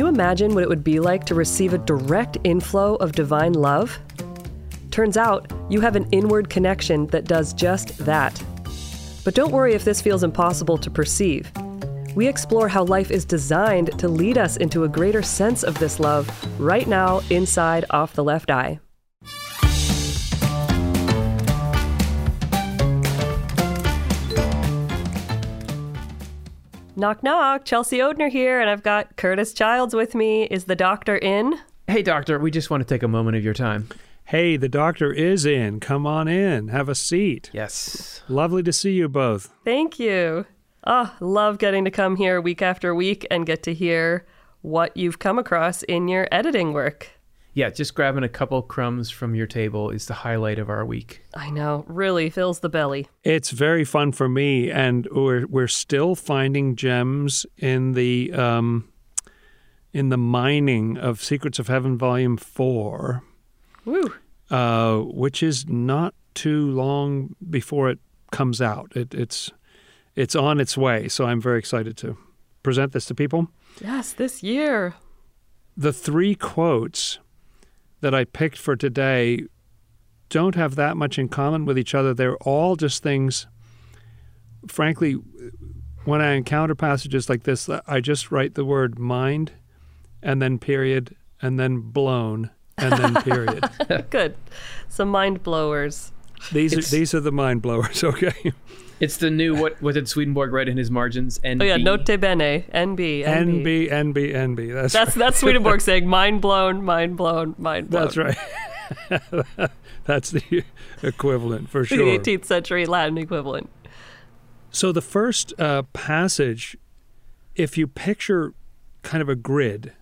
you imagine what it would be like to receive a direct inflow of divine love? Turns out you have an inward connection that does just that. But don't worry if this feels impossible to perceive. We explore how life is designed to lead us into a greater sense of this love right now inside Off the Left Eye. Knock knock, Chelsea Odhner here, and I've got Curtis Childs with me. Is the doctor in? Hey, doctor, we just want to take a moment of your time. Hey, the doctor is in. Come on in. Have a seat. Yes. Lovely to see you both. Thank you. Ah, love getting to come here week after week and get to hear what you've come across in your editing work. Yeah, just grabbing a couple crumbs from your table is the highlight of our week. I know, really fills the belly. It's very fun for me, and we're we're still finding gems in the um, in the mining of Secrets of Heaven Volume Four, Woo. uh, which is not too long before it comes out. It, it's it's on its way, so I'm very excited to present this to people. Yes, this year. the three quotes that I picked for today don't have that much in common with each other. They're all just things, frankly, when I encounter passages like this, I just write the word mind and then period and then blown and then period. Good. Some mind blowers. these are these are the mind blowers, okay? It's the new what what did Swedenborg write in his margins? NB. Oh yeah, note bene, NB, NB. NB, NB, NB. That's That's that's Swedenborg saying mind blown, mind blown, mind blown. that's right. that's the equivalent for sure. The 18th century Latin equivalent. So the first uh, passage, if you picture kind of a grid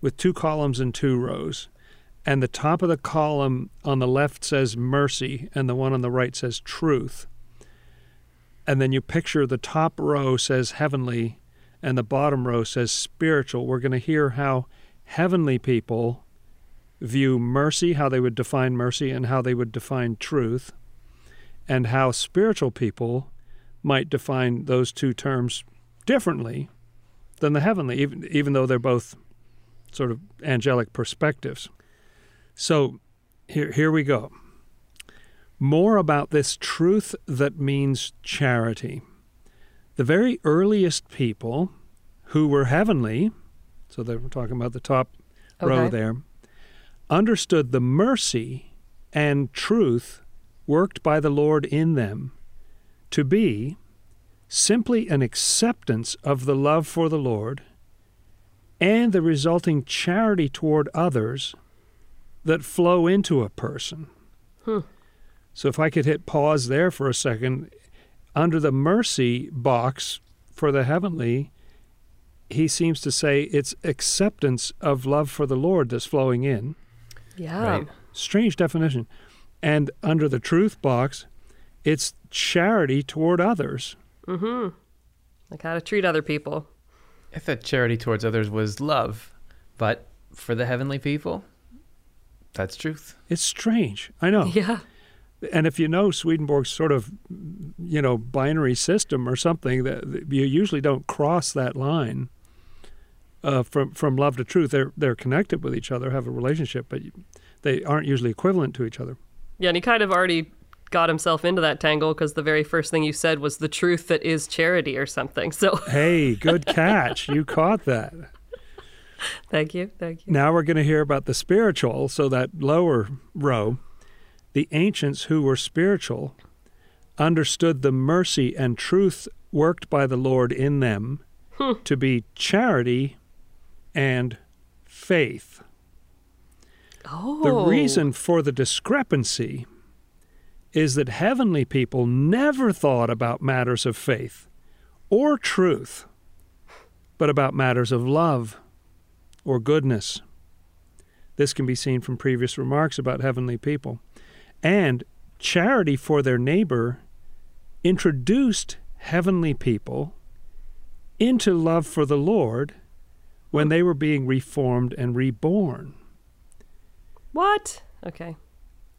with two columns and two rows, and the top of the column on the left says mercy, and the one on the right says truth, and then you picture the top row says heavenly, and the bottom row says spiritual, we're going to hear how heavenly people view mercy, how they would define mercy, and how they would define truth, and how spiritual people might define those two terms differently than the heavenly, even, even though they're both sort of angelic perspectives. So here, here we go. More about this truth that means charity. The very earliest people who were heavenly, so they were talking about the top row there, understood the mercy and truth worked by the Lord in them to be simply an acceptance of the love for the Lord and the resulting charity toward others that flow into a person. Hmm. So, if I could hit pause there for a second, under the mercy box for the heavenly, he seems to say it's acceptance of love for the Lord that's flowing in. Yeah. Right. Strange definition. And under the truth box, it's charity toward others. Mm-hmm. Like how to treat other people. I thought charity towards others was love, but for the heavenly people, that's truth. It's strange. I know. Yeah. And if you know Swedenborg's sort of, you know, binary system or something, that you usually don't cross that line uh, from from love to truth. They're they're connected with each other, have a relationship, but they aren't usually equivalent to each other. Yeah, and he kind of already got himself into that tangle because the very first thing you said was the truth that is charity or something. So Hey, good catch! you caught that. thank you. Thank you. Now we're going to hear about the spiritual, so that lower row. The ancients who were spiritual understood the mercy and truth worked by the Lord in them to be charity and faith. Oh. The reason for the discrepancy is that heavenly people never thought about matters of faith or truth, but about matters of love or goodness. This can be seen from previous remarks about heavenly people. And charity for their neighbor introduced heavenly people into love for the Lord when they were being reformed and reborn. What? Okay.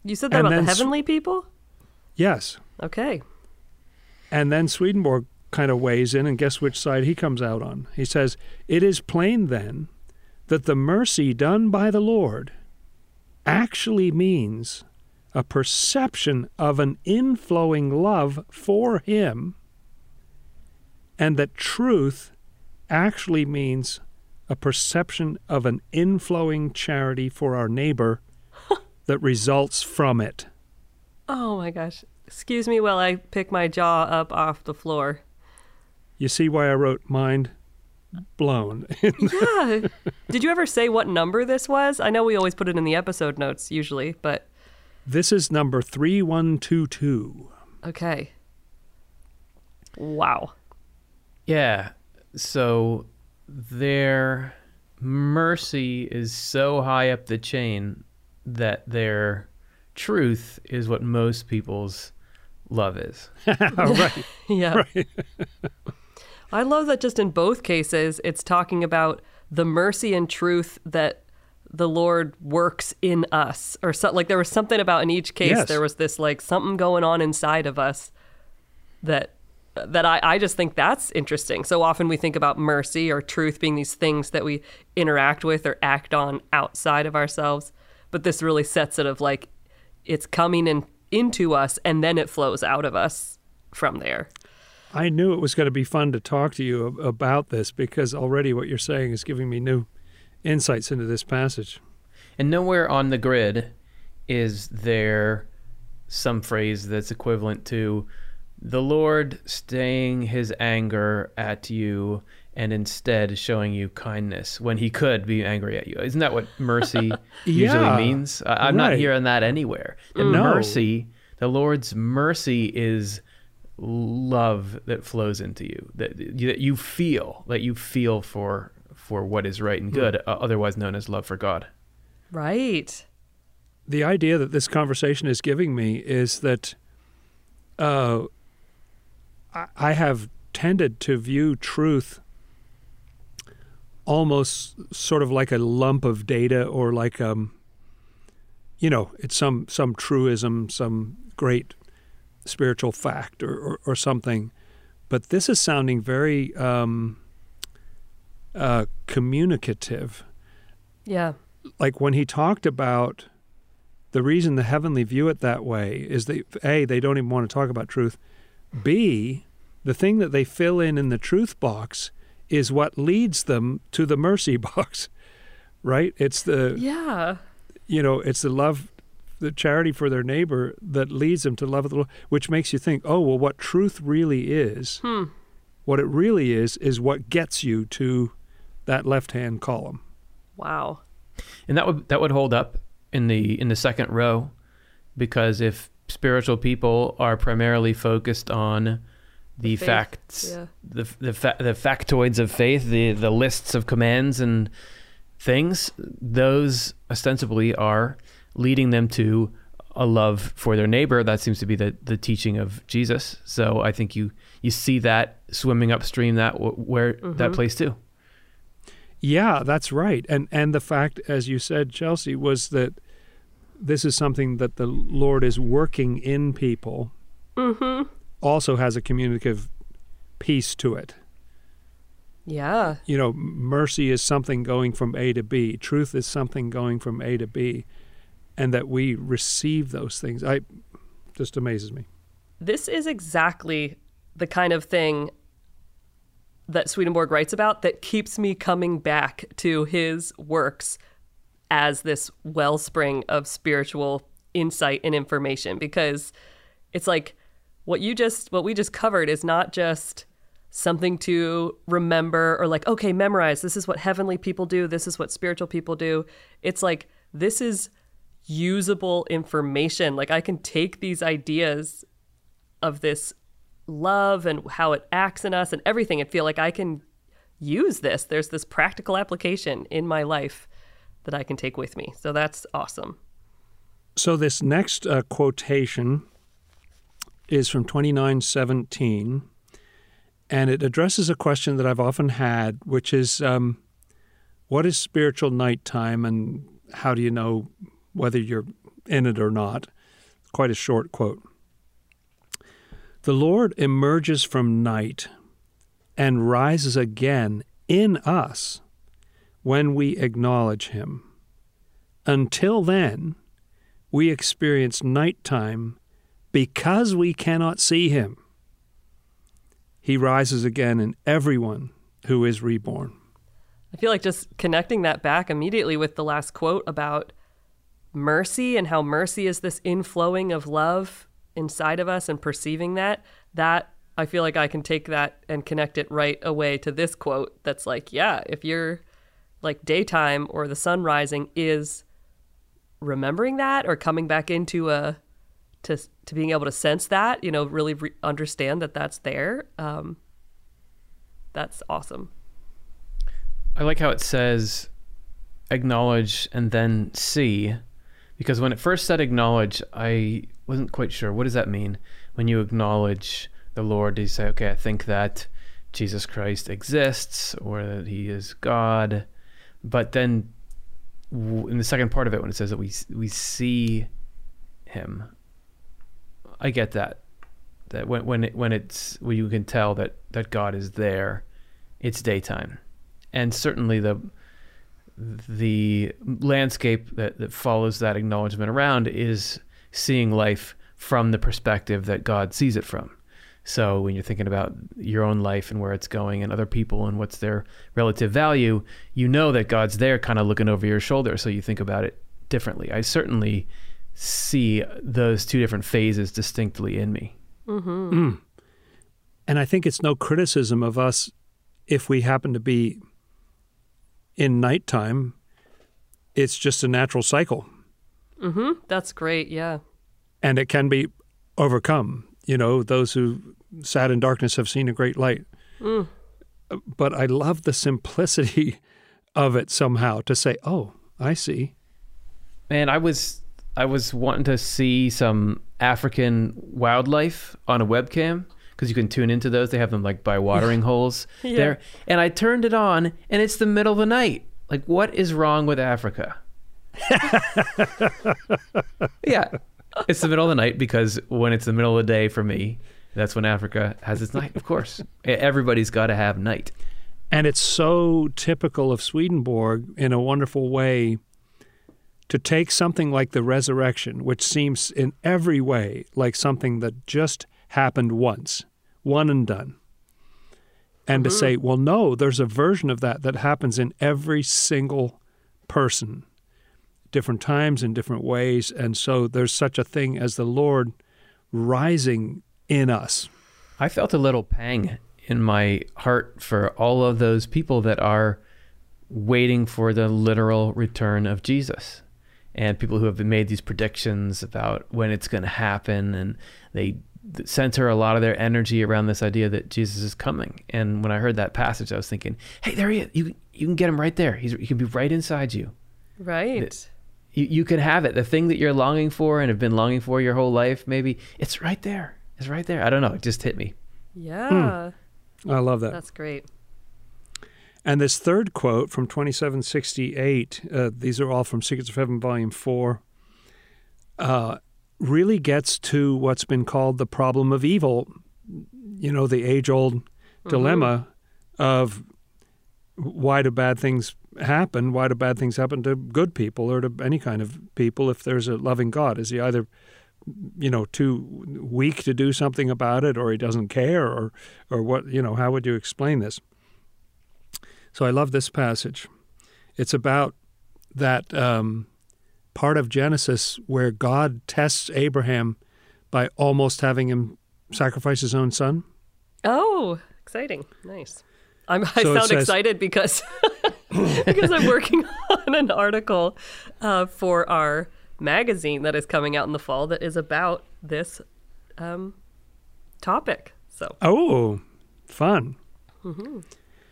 You said that And about the then s- heavenly people? Yes. Okay. And then Swedenborg kind of weighs in, and guess which side he comes out on? He says, It is plain then that the mercy done by the Lord actually means a perception of an inflowing love for Him, and that truth actually means a perception of an inflowing charity for our neighbor that results from it. Oh my gosh. Excuse me while I pick my jaw up off the floor. You see why I wrote mind blown. Yeah. Did you ever say what number this was? I know we always put it in the episode notes usually, but this is number 3122. okay. Wow. Yeah. So their mercy is so high up the chain that their truth is what most people's love is. right. Yeah. I love that just in both cases, it's talking about the mercy and truth that the Lord works in us. Or so, like there was something about in each case, Yes. there was this like something going on inside of us that that I, I just think that's interesting. So often we think about mercy or truth being these things that we interact with or act on outside of ourselves. But this really sets it of like it's coming in into us and then it flows out of us from there. I knew it was going to be fun to talk to you about this because already what you're saying is giving me new insights into this passage. And nowhere on the grid is there some phrase that's equivalent to the Lord staying his anger at you and instead showing you kindness when he could be angry at you. Isn't that what mercy usually Yeah, means? I, I'm not hearing that anywhere. And mm. No. mercy, the Lord's mercy is love that flows into you that you, that you feel that you feel for for what is right and good uh, otherwise known as love for god. Right. the idea that this conversation is giving me is that uh, I, I have tended to view truth almost sort of like a lump of data or like um you know it's some some truism some great spiritual fact or, or, or something. But this is sounding very um, uh, communicative Yeah. like when he talked about the reason the heavenly view it that way is that a they don't even want to talk about truth b the thing that they fill in in the truth box is what leads them to the mercy box right it's the Yeah. you know it's the love the charity for their neighbor that leads them to love of the Lord, which makes you think oh well what truth really is Hmm. what it really is is what gets you to that left hand column. Wow. and that would that would hold up in the in the second row because if spiritual people are primarily focused on the faith, facts yeah. the the, fa- the factoids of faith the the lists of commands and things those ostensibly are leading them to a love for their neighbor. That seems to be the the teaching of Jesus. So i think you you see that swimming upstream that w- where that mm-hmm. place too Yeah, that's right. And and the fact, as you said, Chelsea, was that this is something that the Lord is working in people. Mm-hmm. Also has a communicative piece to it. Yeah. You know, mercy is something going from A to B. Truth is something going from A to B, and that we receive those things. I just amazes me. This is exactly the kind of thing that Swedenborg writes about that keeps me coming back to his works as this wellspring of spiritual insight and information. Because it's like what you just what we just covered is not just something to remember or like okay memorize this is what heavenly people do this is what spiritual people do. It's like this is usable information. Like i can take these ideas of this love and how it acts in us and everything and feel like I can use this. There's this practical application in my life that I can take with me. So that's awesome. So this next uh, quotation is from 2917, and it addresses a question that I've often had, which is, um, what is spiritual nighttime, and how do you know whether you're in it or not? Quite a short quote. The Lord emerges from night and rises again in us when we acknowledge Him. Until then, we experience nighttime because we cannot see Him. He rises again in everyone who is reborn. I feel like just connecting that back immediately with the last quote about mercy and how mercy is this inflowing of love inside of us and perceiving that, that I feel like I can take that and connect it right away to this quote that's like, yeah, if you're like daytime or the sun rising is remembering that or coming back into a to to being able to sense that, you know, really re- understand that that's there. Um, that's awesome. I like how it says acknowledge and then see because when it first said acknowledge, I wasn't quite sure. What does that mean? When you acknowledge the Lord, do you say, okay, I think that Jesus Christ exists or that he is God? But then in the second part of it, when it says that we, we see him, I get that. That when, when, it, when it's, when you can tell that, that God is there, it's daytime. And certainly the, the landscape that, that follows that acknowledgement around is seeing life from the perspective that God sees it from. So when you're thinking about your own life and where it's going and other people and what's their relative value, you know that God's there kind of looking over your shoulder. So you think about it differently. I certainly see those two different phases distinctly in me. Mm-hmm. Mm. And I think it's no criticism of us if we happen to be in nighttime, it's just a natural cycle. Mm-hmm. That's great. Yeah. And it can be overcome. You know, those who sat in darkness have seen a great light. Mm. But I love the simplicity of it somehow to say, "Oh, I see." Man, I was I was wanting to see some African wildlife on a webcam because you can tune into those. They have them like by watering holes yeah. there. And I turned it on, and it's the middle of the night. Like, what is wrong with Africa? yeah, it's the middle of the night because when it's the middle of the day for me, that's when Africa has its night. Of course, everybody's got to have night. And it's so typical of Swedenborg in a wonderful way to take something like the resurrection, which seems in every way like something that just happened once, one and done. And mm-hmm. to say, well, no, there's a version of that that happens in every single person, different times in different ways. And so there's such a thing as the Lord rising in us. I felt a little pang in my heart for all of those people that are waiting for the literal return of Jesus and people who have made these predictions about when it's going to happen and they center a lot of their energy around this idea that Jesus is coming. And when I heard that passage, I was thinking, "Hey, there he is. You you can get him right there. He's he can be right inside you. Right. You you can have it. The thing that you're longing for and have been longing for your whole life, maybe it's right there. It's right there. I don't know. It just hit me. Yeah. Hmm. I love that. That's great. And this third quote from 2768, uh, these are all from Secrets of Heaven, Volume 4. Uh, really gets to what's been called the problem of evil. You know, the age old mm-hmm. dilemma of why do bad things happen? Why do bad things happen to good people or to any kind of people if there's a loving God? Is he either you know too weak to do something about it or he doesn't care or or what you know how would you explain this so i love this passage it's about that um, part of Genesis where God tests Abraham by almost having him sacrifice his own son? Oh, exciting. Nice. I'm, i so sound says, excited because because I'm working on an article uh, for our magazine that is coming out in the fall that is about this um, topic. So oh, fun. Mm-hmm.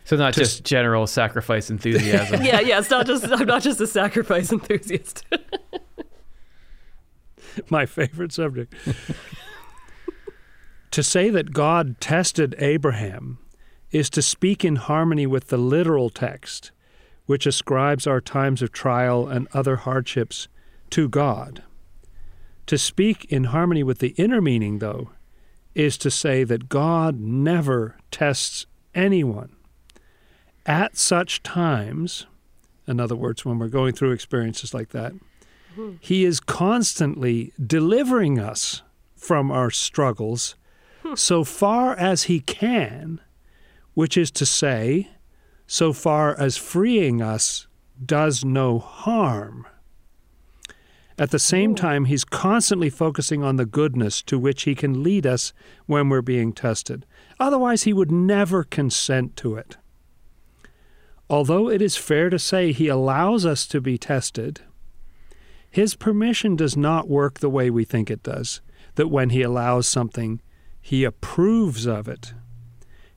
So not just, just general sacrifice enthusiasm. yeah, yeah. It's not just I'm not just a sacrifice enthusiast. My favorite subject. to say that God tested Abraham is to speak in harmony with the literal text, which ascribes our times of trial and other hardships to God. To speak in harmony with the inner meaning, though, is to say that God never tests anyone at such times In other words, when we're going through experiences like that, mm-hmm. He is constantly delivering us from our struggles hmm. so far as He can, which is to say, so far as freeing us does no harm. At the same oh. time, he's constantly focusing on the goodness to which he can lead us when we're being tested. Otherwise, he would never consent to it. Although it is fair to say he allows us to be tested, his permission does not work the way we think it does, that when he allows something, he approves of it.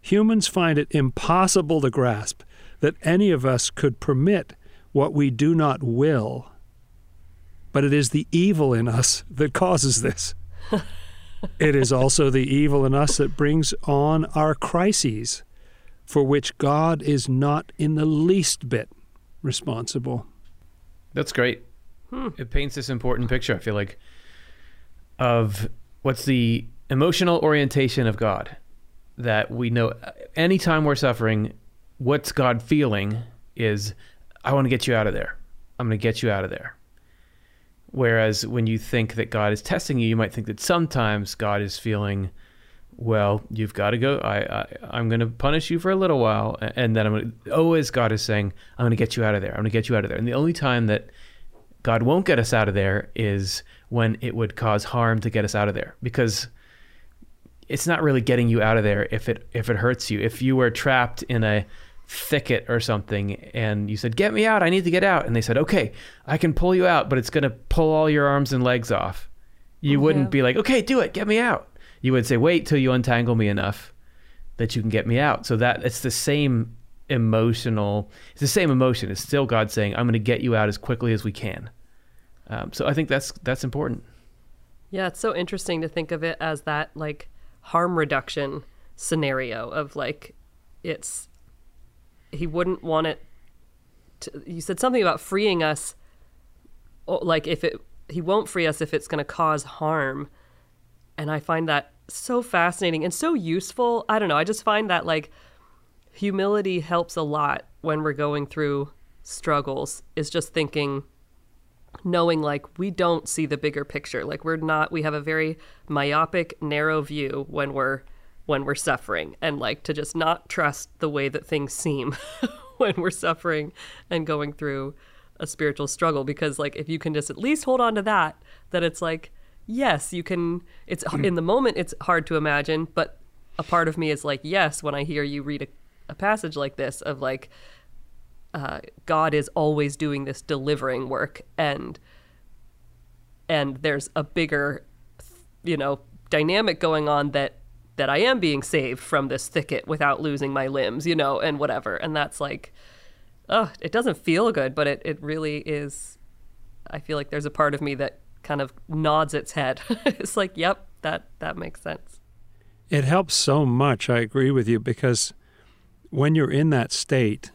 Humans find it impossible to grasp that any of us could permit what we do not will but it is the evil in us that causes this. it is also the evil in us that brings on our crises, for which God is not in the least bit responsible. That's great. Hmm. It paints this important picture, I feel like, of what's the emotional orientation of God. That we know anytime we're suffering, what's God feeling is, I want to get you out of there. I'm going to get you out of there. Whereas when you think that God is testing you, you might think that sometimes God is feeling, well, you've got to go. I, I am going to punish you for a little while, and then I'm going to. Oh, Always God is saying, I'm going to get you out of there. I'm going to get you out of there. And the only time that God won't get us out of there is when it would cause harm to get us out of there, because it's not really getting you out of there if it if it hurts you. If you were trapped in a thicket or something and you said get me out i need to get out and they said okay i can pull you out but it's going to pull all your arms and legs off you oh, wouldn't be like okay do it get me out you would say wait till you untangle me enough that you can get me out. So that it's the same emotional it's the same emotion. It's still god saying i'm going to get you out as quickly as we can. Um, so i think that's that's important. Yeah it's so interesting to think of it as that like harm reduction scenario of like it's he wouldn't want it to, you said something about freeing us like if it he won't free us if it's going to cause harm and i find that so fascinating and so useful. I don't know i just find that like humility helps a lot when we're going through struggles is just thinking knowing like we don't see the bigger picture. Like we're not we have a very myopic narrow view when we're when we're suffering and like to just not trust the way that things seem when we're suffering and going through a spiritual struggle. Because like if you can just at least hold on to that that it's like yes you can it's in the moment it's hard to imagine but a part of me is like yes when i hear you read a, a passage like this of like uh, god is always doing this delivering work and and there's a bigger you know dynamic going on that that I am being saved from this thicket without losing my limbs, you know, and whatever. And that's like, oh, it doesn't feel good, but it, it really is. I feel like there's a part of me that kind of nods its head. it's like, yep, that, that makes sense. It helps so much. I agree with you because when you're in that state,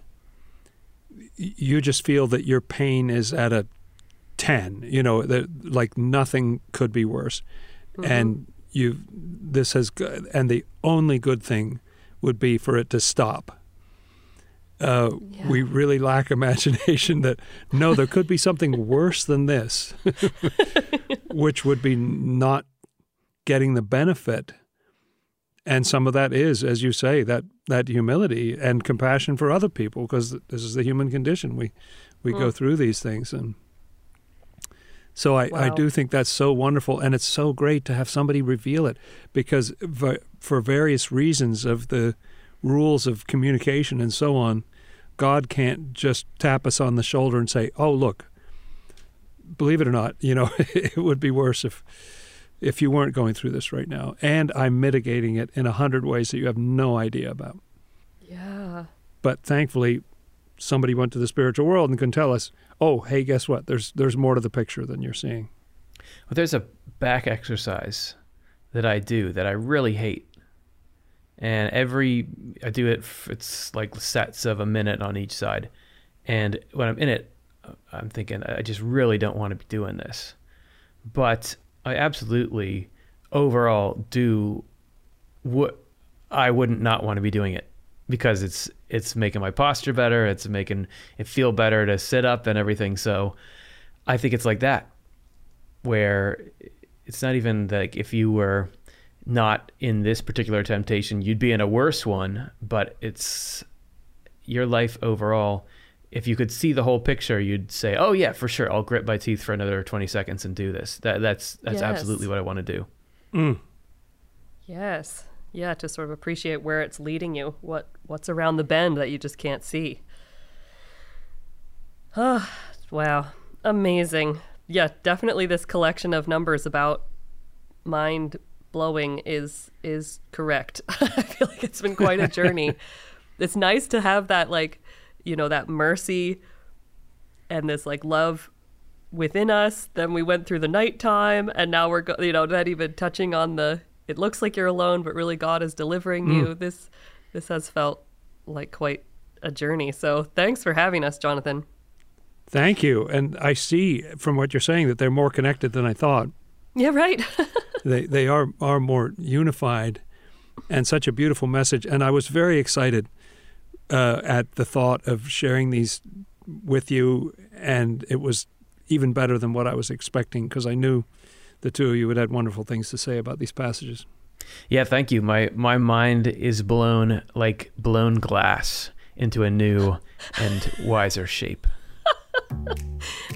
you just feel that your pain is at a 10, you know, that like nothing could be worse. Mm-hmm. And you this has and the only good thing would be for it to stop. Uh, yeah. We really lack imagination that no, there could be something worse than this, which would be not getting the benefit. And some of that is, as you say, that that humility and compassion for other people, because this is the human condition. We we mm. go through these things, and so I, wow. I do think that's so wonderful, and it's so great to have somebody reveal it because for various reasons of the rules of communication and so on, God can't just tap us on the shoulder and say, "Oh, look, believe it or not, you know, it would be worse if if you weren't going through this right now." And I'm mitigating it in a hundred ways that you have no idea about. Yeah. But thankfully, somebody went to the spiritual world and can tell us, oh, hey, guess what? There's there's more to the picture than you're seeing. Well, there's a back exercise that I do that I really hate, and every I do it. It's like sets of a minute on each side, and when I'm in it, uh, I'm thinking I just really don't want to be doing this, but I absolutely overall do what I wouldn't not want to be doing it because it's it's making my posture better. It's making it feel better to sit up and everything. So I think it's like that, where it's not even like if you were not in this particular temptation, you'd be in a worse one. But it's your life overall. If you could see the whole picture, you'd say, "Oh yeah, for sure, I'll grit my teeth for another twenty seconds and do this." That that's that's Yes. absolutely what I want to do. Mm. Yes. Yeah, to sort of appreciate where it's leading you, what what's around the bend that you just can't see. Ah, wow. Amazing. Yeah, definitely this collection of numbers about mind blowing is is correct. I feel like it's been quite a journey. it's nice to have that like, you know, that mercy and this like love within us. Then we went through the nighttime, and now we're go- you know not even touching on the. It looks like you're alone, but really God is delivering hmm. you. This this has felt like quite a journey. So thanks for having us, Jonathan. Thank you. And I see from what you're saying that they're more connected than I thought. Yeah, right. they they are are more unified and such a beautiful message and i was very excited uh, at the thought of sharing these with you and it was even better than what i was expecting because i knew the two of you would had wonderful things to say about these passages Yeah, thank you. My my mind is blown like blown glass into a new and wiser shape.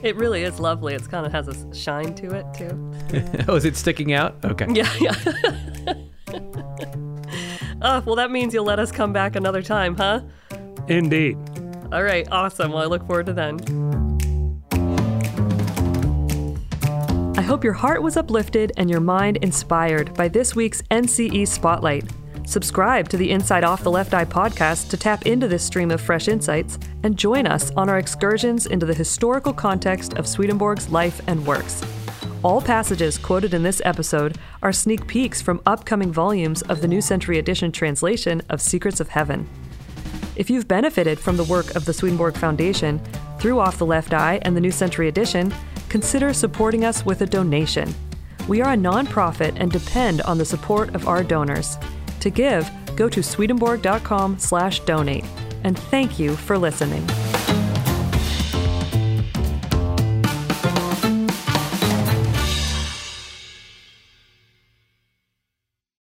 It really is lovely. It's kind of has a shine to it too. oh, is it sticking out? Okay. Yeah, yeah. oh, well, that means you'll let us come back another time, huh? indeed All right, awesome. Well, I look forward to then. I hope your heart was uplifted and your mind inspired by this week's NCE Spotlight. Subscribe to the Inside Off the Left Eye podcast to tap into this stream of fresh insights and join us on our excursions into the historical context of Swedenborg's life and works. All passages quoted in this episode are sneak peeks from upcoming volumes of the New Century Edition translation of Secrets of Heaven. If you've benefited from the work of the Swedenborg Foundation through Off the Left Eye and the New Century Edition, consider supporting us with a donation. We are a nonprofit and depend on the support of our donors. To give, go to swedenborg.com/donate. And thank you for listening.